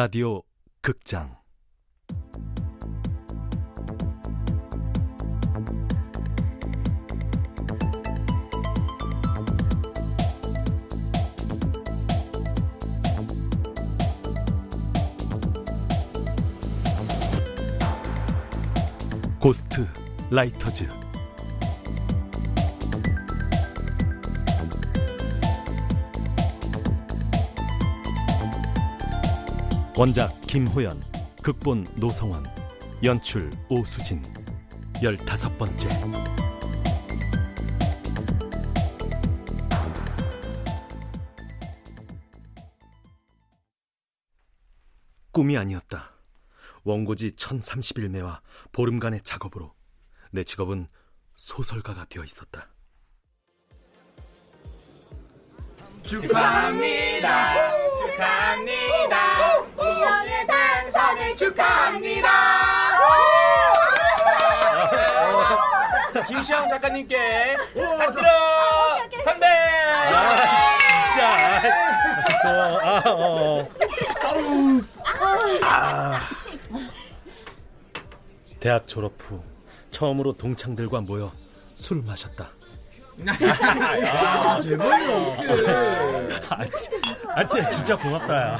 라디오 극장. 고스트 라이터즈 원작 김호연, 극본 노성원, 연출 오수진, 열다섯 번째. 꿈이 아니었다. 원고지 1031매와 보름간의 작업으로 내 직업은 소설가가 되어 있었다. 축하합니다. 축하합니다. 시연의 당선을 축하합니다. 김시영 작가님께 한 들어 한배 진짜. 아, 어. 아. 대학 졸업 후 처음으로 동창들과 모여 술을 마셨다. 아, 제발요 아, 지- 아, 진짜, 진짜 고맙다, 야.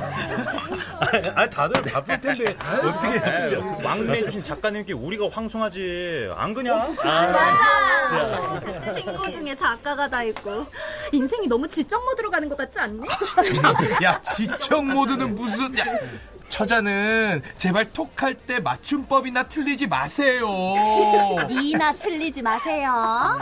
아, 아, 다들 바쁠 텐데, 어떻게. 왕래 주신 작가님께 우리가 황송하지 안 그냐? 맞아. 친구 중에 작가가 다 있고 인생이 너무 지적 모드로 가는 것 같지 않니? 야 지적 모드는 무슨 야 처자는 제발 톡할 때 맞춤법이나 틀리지 마세요 니나 틀리지 마세요.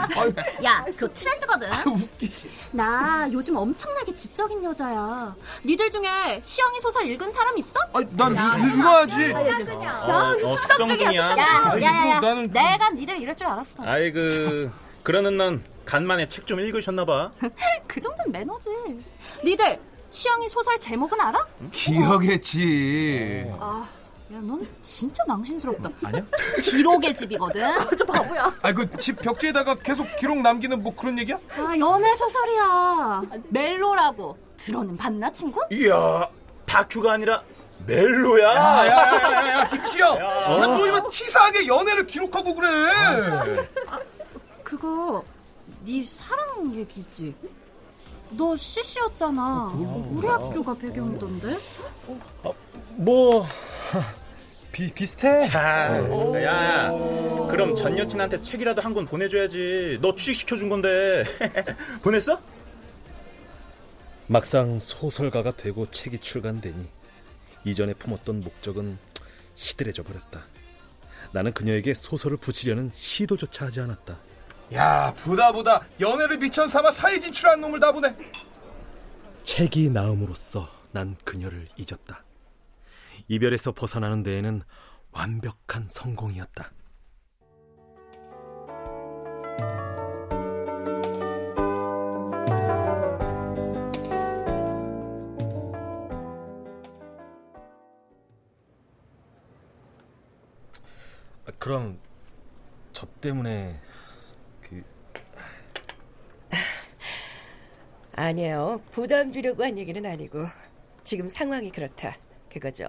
야, 그거 트렌드거든. 웃기지 나 요즘 엄청나게 지적인 여자야. 니들 중에 시영이 소설 읽은 사람 있어? 아니 난 야, 읽- 읽어야지 어, 어 숙성 중이야. 야, 야, 야, 야. 나는- 내가 니들 이럴 줄 알았어. 아이 그 그러는 넌 간만에 책 좀 읽으셨나 봐. 그 정도는 매너지. 니들 시영이 소설 제목은 알아? 기억했지 아, 야, 넌 진짜 망신스럽다. 아니야? 기록의 집이거든. 저 바보야. 아니 그 집 벽지에다가 계속 기록 남기는 뭐 그런 얘기야? 아, 연애 소설이야. 멜로라고. 들어는 봤나, 친구? 이야 다큐가 아니라 멜로야. 야 야 야야 김치야 난너 이만 치사하게 연애를 기록하고 그래 그거 네 사랑 얘기지. 너 CC였잖아. 우리 학교가 배경이던데. 뭐, 비, 비슷해. 자, 야, 그럼 전 여친한테 책이라도 한 권 보내줘야지. 너 취직시켜 준 건데. 보냈어? 막상 소설가가 되고 책이 출간되니 이전에 품었던 목적은 시들해져 버렸다. 나는 그녀에게 소설을 붙이려는 시도조차 하지 않았다. 야 보다 보다 연애를 미천 삼아 사회 진출한 놈을 다 보네 책이 나음으로써 난 그녀를 잊었다. 이별에서 벗어나는 데에는 완벽한 성공이었다. 아, 그럼 저 때문에 아니에요. 부담 주려고 한 얘기는 아니고 지금 상황이 그렇다. 그거죠.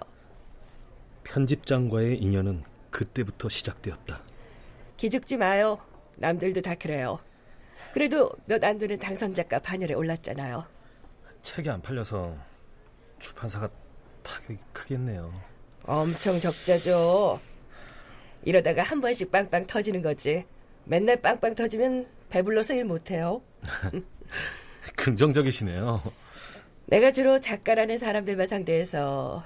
편집장과의 인연은 그때부터 시작되었다. 기죽지 마요. 남들도 다 그래요. 그래도 몇 안 되는 당선작가 반열에 올랐잖아요. 책이 안 팔려서 출판사가 타격이 크겠네요. 엄청 적자죠. 이러다가 한 번씩 빵빵 터지는 거지. 맨날 빵빵 터지면 배불러서 일 못해요. 긍정적이시네요. 내가 주로 작가라는 사람들만 상대해서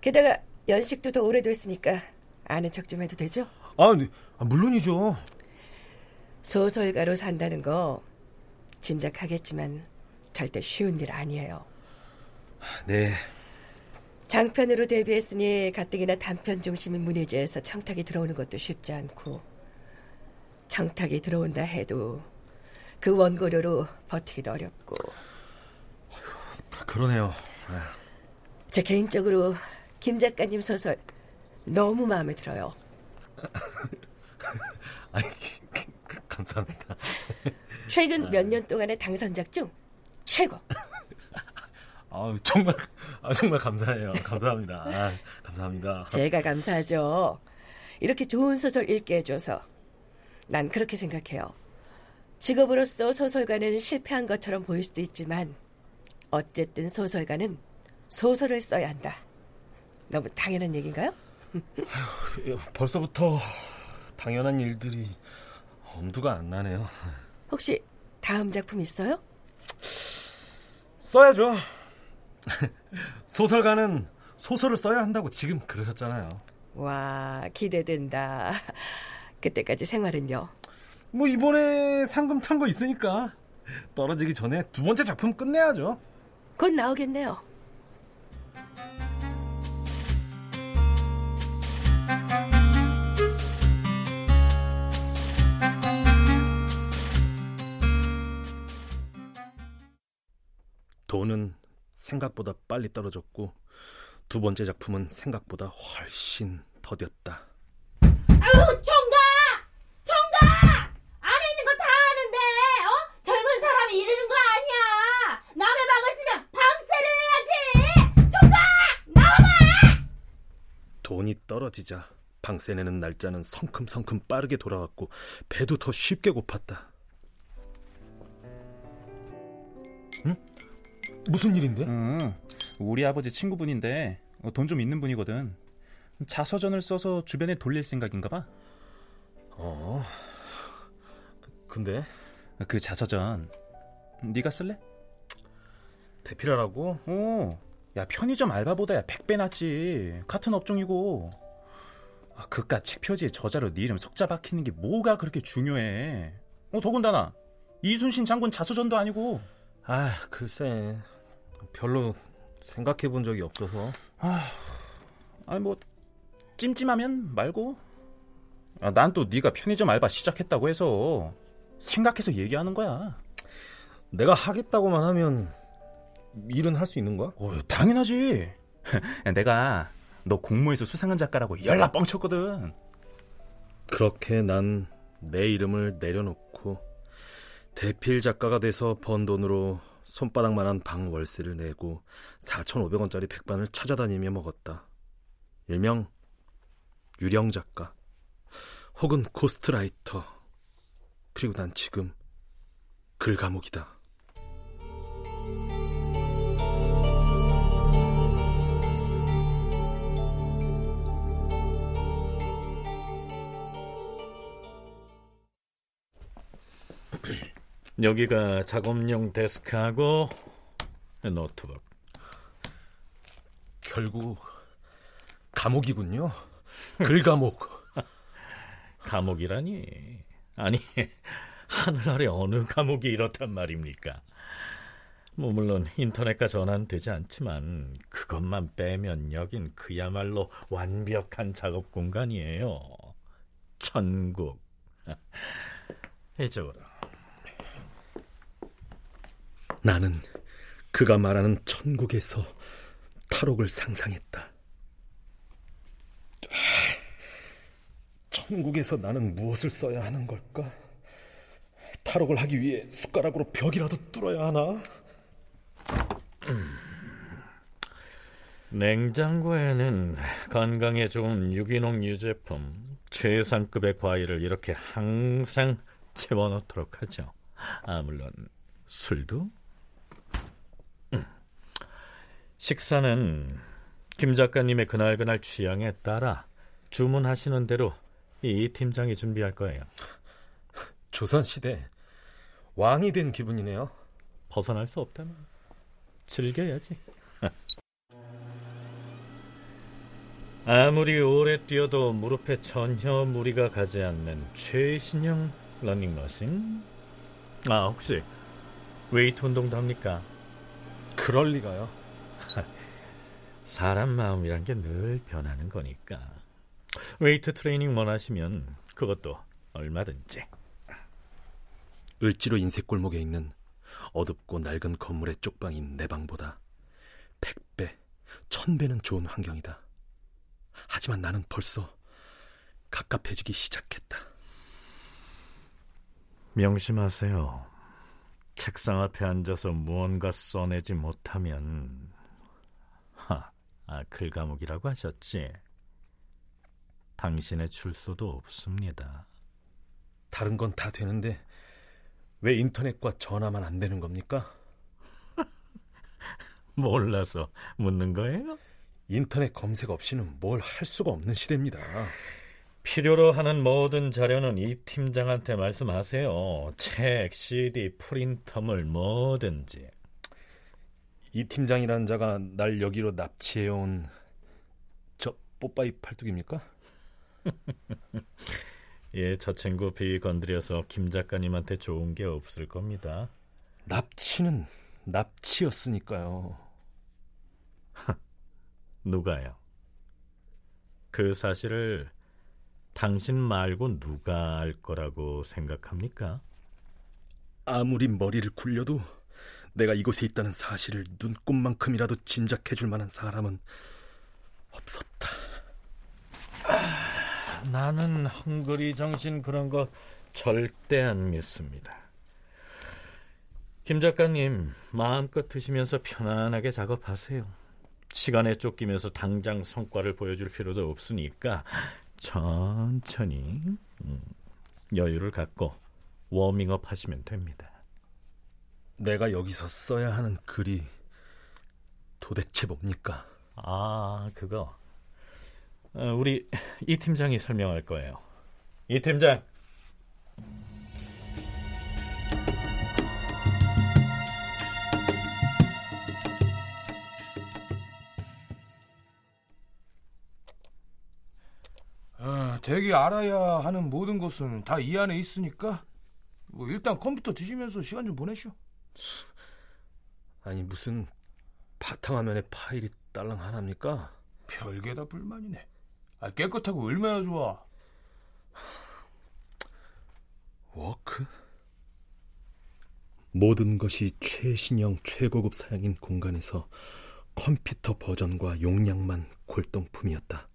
게다가 연식도 더 오래됐으니까 아는 척 좀 해도 되죠? 아, 네. 아, 물론이죠. 소설가로 산다는 거 짐작하겠지만 절대 쉬운 일 아니에요. 네. 장편으로 데뷔했으니 가뜩이나 단편 중심인 문예지에서 청탁이 들어오는 것도 쉽지 않고 청탁이 들어온다 해도 그 원고료로 버티기도 어렵고 그러네요. 제 개인적으로 김 작가님 소설 너무 마음에 들어요. 아이, 감사합니다. 최근 몇 년 동안의 당선작 중 최고. 아 정말 아, 정말 감사해요. 감사합니다. 아, 감사합니다. 제가 감사하죠. 이렇게 좋은 소설 읽게 해줘서 난 그렇게 생각해요. 직업으로서 소설가는 실패한 것처럼 보일 수도 있지만 어쨌든 소설가는 소설을 써야 한다. 너무 당연한 얘기인가요? 아휴, 벌써부터 당연한 일들이 엄두가 안 나네요. 혹시 다음 작품 있어요? 써야죠. 소설가는 소설을 써야 한다고 지금 그러셨잖아요. 와, 기대된다. 그때까지 생활은요? 뭐 이번에 상금 탄 거 있으니까 떨어지기 전에 두 번째 작품 끝내야죠. 곧 나오겠네요. 돈은 생각보다 빨리 떨어졌고 두 번째 작품은 생각보다 훨씬 더뎠다. 아유, 총 떨어지자 방세 내는 날짜는 성큼성큼 빠르게 돌아왔고 배도 더 쉽게 고팠다. 응? 무슨 일인데? 음, 우리 아버지 친구분인데 돈 좀 있는 분이거든. 자서전을 써서 주변에 돌릴 생각인가 봐. 어. 근데 그 자서전 네가 쓸래? 대필하라고? 오, 야 편의점 알바보다야 100배 낫지. 같은 업종이고. 아, 그깟 책 표지에 저자로 네 이름 속자 박히는 게 뭐가 그렇게 중요해. 어, 더군다나 이순신 장군 자서전도 아니고. 아, 글쎄. 별로 생각해 본 적이 없어서. 아, 아니 뭐 찜찜하면 말고. 아, 난또 네가 편의점 알바 시작했다고 해서 생각해서 얘기하는 거야. 내가 하겠다고만 하면 일은 할 수 있는 거야? 어, 당연하지. 내가 너 공모에서 수상한 작가라고 연락 뻥쳤거든. 그렇게 난 내 이름을 내려놓고 대필 작가가 돼서 번 돈으로 손바닥만한 방 월세를 내고 4,500원짜리 백반을 찾아다니며 먹었다. 일명 유령 작가 혹은 고스트라이터 그리고 난 지금 글 감옥이다. 여기가 작업용 데스크하고 노트북. 결국 감옥이군요. 글 감옥. 감옥이라니. 아니, 하늘 아래 어느 감옥이 이렇단 말입니까? 뭐 물론 인터넷과 전화는 되지 않지만 그것만 빼면 여긴 그야말로 완벽한 작업 공간이에요. 천국. 이쪽으로. 나는 그가 말하는 천국에서 탈옥을 상상했다. 천국에서 나는 무엇을 써야 하는 걸까? 탈옥을 하기 위해 숟가락으로 벽이라도 뚫어야 하나? 냉장고에는 건강에 좋은 유기농 유제품, 최상급의 과일을 이렇게 항상 채워놓도록 하죠. 아, 물론 술도 식사는 김 작가님의 그날그날 취향에 따라 주문하시는 대로 이 팀장이 준비할 거예요. 조선 시대 왕이 된 기분이네요. 벗어날 수 없다면 즐겨야지. 아무리 오래 뛰어도 무릎에 전혀 무리가 가지 않는 최신형 러닝머신. 아 혹시 웨이트 운동도 합니까? 그럴 리가요. 사람 마음이란 게 늘 변하는 거니까. 웨이트 트레이닝 원하시면 그것도 얼마든지. 을지로 인쇄 골목에 있는 어둡고 낡은 건물의 쪽방인 내 방보다 100배, 1000배는 좋은 환경이다. 하지만 나는 벌써 갑갑해지기 시작했다. 명심하세요. 책상 앞에 앉아서 무언가 써내지 못하면 하, 아클 감옥이라고 하셨지. 당신의 출소도 없습니다. 다른 건 다 되는데 왜 인터넷과 전화만 안 되는 겁니까? 몰라서 묻는 거예요? 인터넷 검색 없이는 뭘 할 수가 없는 시대입니다. 필요로 하는 모든 자료는 이 팀장한테 말씀하세요. 책, CD, 프린터물 뭐든지. 이 팀장이라는 자가 날 여기로 납치해온 저 뽀빠이 팔뚝입니까? 예, 저 친구 비 건드려서 김 작가님한테 좋은 게 없을 겁니다. 납치는 납치였으니까요. 누가요? 그 사실을 당신 말고 누가 알 거라고 생각합니까? 아무리 머리를 굴려도 내가 이곳에 있다는 사실을 눈꼽만큼이라도 짐작해 줄 만한 사람은 없었다. 아, 나는 헝그리 정신 그런 거 절대 안 믿습니다. 김 작가님, 마음껏 드시면서 편안하게 작업하세요. 시간에 쫓기면서 당장 성과를 보여줄 필요도 없으니까 천천히 음, 여유를 갖고 워밍업 하시면 됩니다. 내가 여기서 써야 하는 글이 도대체 뭡니까? 아, 그거. 어, 우리 이 팀장이 설명할 거예요. 이 팀장. 아, 되게 알아야 하는 모든 것은 다 이 안에 있으니까 뭐 일단 컴퓨터 뒤지면서 시간 좀 보내시오. 아니 무슨 바탕화면에 파일이 딸랑 하나입니까? 별게 다 불만이네. 아, 깨끗하고 얼마나 좋아. Work? 모든 것이 최신형 최고급 사양인 공간에서 컴퓨터 버전과 용량만 골동품이었다.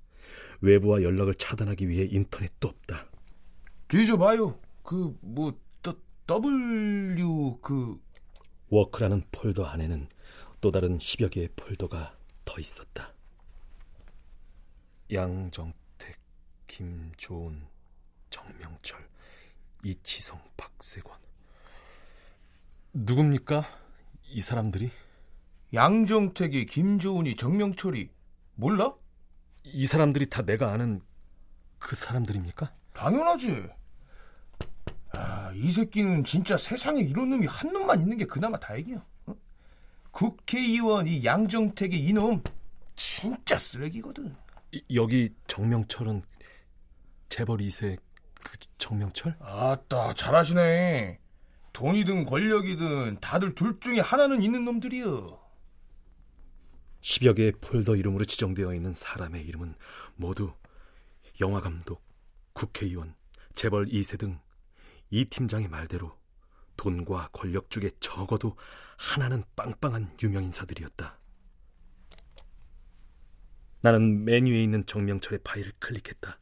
외부와 연락을 차단하기 위해 인터넷도 없다. 뒤져봐요. 그, 뭐, W, 그. 워크라는 폴더 안에는 또 다른 10여 개의 폴더가 더 있었다. 양정택, 김조은, 정명철, 이치성, 박세권. 누굽니까? 이 사람들이? 양정택이, 김조은이, 정명철이. 몰라? 이 사람들이 다 내가 아는 그 사람들입니까? 당연하지. 아, 이 새끼는 진짜 세상에 이런 놈이 한 놈만 있는 게 그나마 다행이야. 어? 국회의원 이 양정택의 이놈 진짜 쓰레기거든. 이, 여기 정명철은 재벌 2세 그 정명철? 아따 잘하시네. 돈이든 권력이든 다들 둘 중에 하나는 있는 놈들이여. 10여 개의 폴더 이름으로 지정되어 있는 사람의 이름은 모두 영화감독, 국회의원, 재벌 2세 등 이 팀장의 말대로 돈과 권력 중에 적어도 하나는 빵빵한 유명인사들이었다. 나는 메뉴에 있는 정명철의 파일을 클릭했다.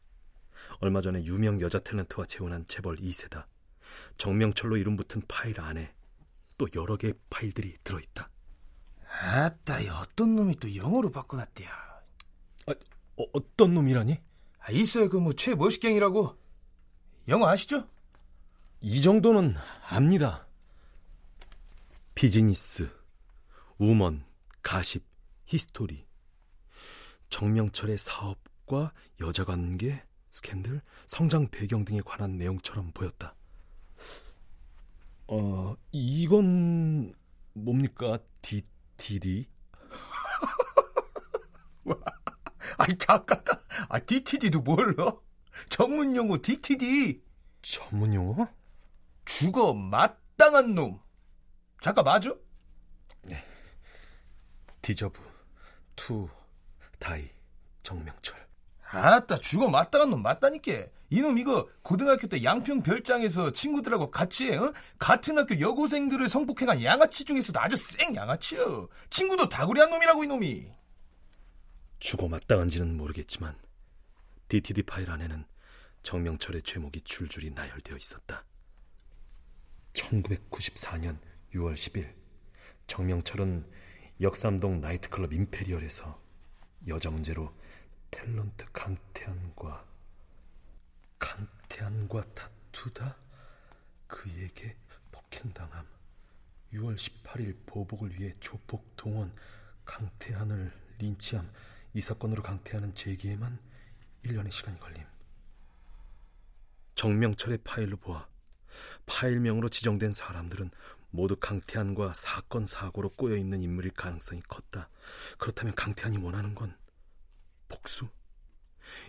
얼마 전에 유명 여자 탤런트와 재혼한 재벌 2세다. 정명철로 이름 붙은 파일 안에 또 여러 개의 파일들이 들어있다. 아따, 어떤 놈이 또 영어로 바꿔놨대야. 아, 어, 떤 놈이라니? 아, 있어요, 그 뭐 최머시갱이라고. 영어 아시죠? 이 정도는 압니다. Business, Woman, Gossip, History. 정명철의 사업과 여자 관계, 스캔들, 성장 배경 등에 관한 내용처럼 보였다. 어, 이건 뭡니까? D, DD? 아니, 작가가, 아, DTD도 몰라? 전문 용어 DTD. 전문 용어? 죽어 마땅한 놈. 작가 맞아? 네. Deserve, to, die, 정명철. 아따, 죽어 마땅한 놈 맞다니까. 이놈 이거 고등학교 때 양평 별장에서 친구들하고 같이 어? 같은 학교 여고생들을 성폭행한 양아치 중에서도 아주 쌩 양아치여. 친구도 다구리한 놈이라고 이놈이. 죽어 마땅한지는 모르겠지만 DTD 파일 안에는 정명철의 죄목이 줄줄이 나열되어 있었다. 1994년 6월 10일 정명철은 역삼동 나이트클럽 임페리얼에서 여자 문제로 탤런트 강태한과 강태한과 다투다 그에게 폭행당함. 6월 18일 보복을 위해 조폭 동원 강태한을 린치함. 이 사건으로 강태한은 재기에만 1년의 시간이 걸림. 정명철의 파일로 보아 파일명으로 지정된 사람들은 모두 강태한과 사건 사고로 꼬여 있는 인물일 가능성이 컸다. 그렇다면 강태한이 원하는 건 복수?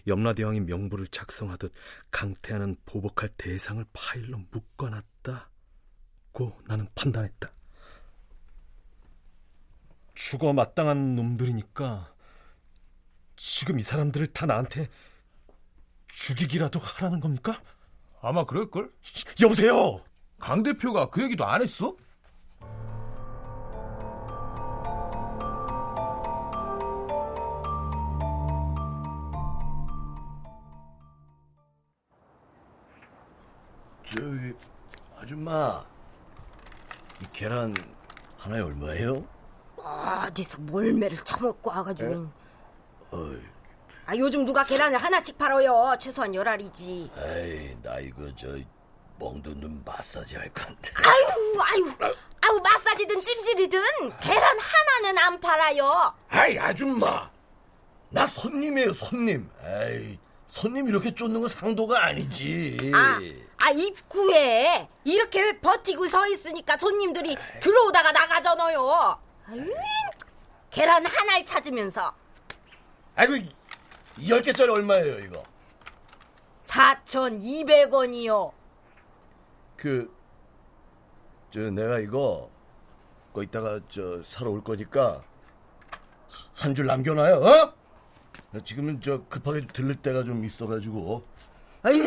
염라대왕이 명부를 작성하듯 강태한은 보복할 대상을 파일로 묶어놨다고 나는 판단했다. 죽어 마땅한 놈들이니까 지금 이 사람들을 다 나한테 죽이기라도 하라는 겁니까? 아마 그럴걸? 여보세요! 강 대표가 그 얘기도 안 했어? 저기 아줌마 이 계란 하나에 얼마예요? 어디서 몰매를 처먹고 와가지고. 어이, 아, 요즘 누가 계란을 하나씩 팔아요. 최소한 열 알이지. 에이 나 이거 저 멍드는 마사지 할 건데 아유, 아유, 아유, 마사지든 찜질이든 계란 하나는 안 팔아요. 아이 아줌마 나 손님이에요 손님 에이 손님 이렇게 쫓는 건 상도가 아니지 아, 아 입구에 이렇게 버티고 서 있으니까 손님들이 들어오다가 나가잖아요. 아유, 계란 하나를 찾으면서 아이고 열 개짜리 얼마예요 이거 4,200원이요. 그 저 내가 이거 거 이따가 저 사러 올 거니까 한 줄 남겨놔요 어? 나 지금은 저 급하게 들를 때가 좀 있어가지고 아이고,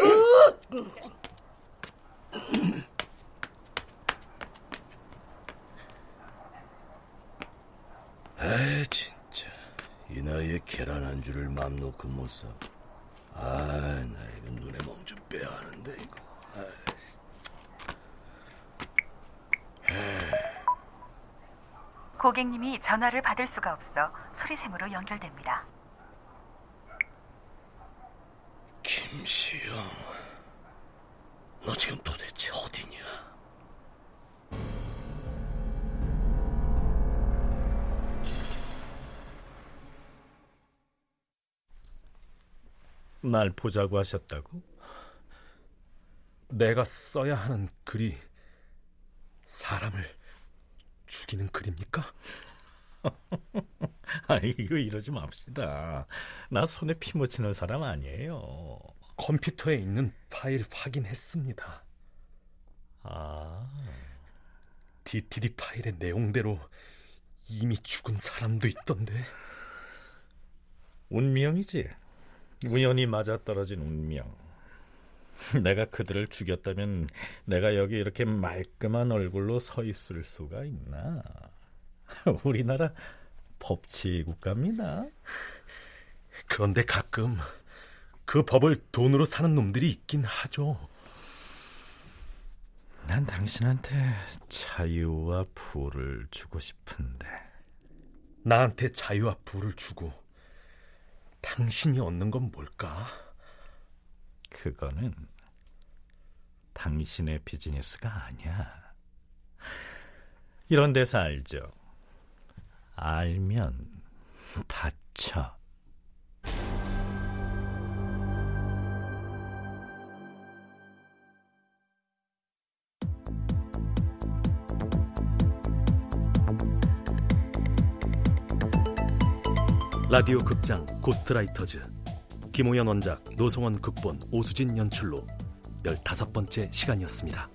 에이 진짜 이 나이에 계란 한 줄을 맘 놓고 못 사. 아 나 이거 눈에 멍 좀 빼야 하는데 이거. 고객님이 전화를 받을 수가 없어 소리샘으로 연결됩니다. 김시영, 너 지금 날 보자고 하셨다고? 내가 써야 하는 글이 사람을 죽이는 글입니까? 아이고 이러지 맙시다. 나 손에 피 묻히는 사람 아니에요. 컴퓨터에 있는 파일 확인했습니다. 아, DTD 파일의 내용대로 이미 죽은 사람도 있던데. 운명이지. 우연히 맞아떨어진 운명. 내가 그들을 죽였다면 내가 여기 이렇게 말끔한 얼굴로 서 있을 수가 있나? 우리나라 법치 국가입니다. 그런데 가끔 그 법을 돈으로 사는 놈들이 있긴 하죠. 난 당신한테 자유와 부를 주고 싶은데 나한테 자유와 부를 주고 당신이 얻는 건 뭘까? 그거는 당신의 비즈니스가 아니야. 이런 데서 알죠. 알면 다쳐. 라디오 극장 고스트라이터즈 김호연 원작 노성원 극본 오수진 연출로 열다섯 번째 시간이었습니다.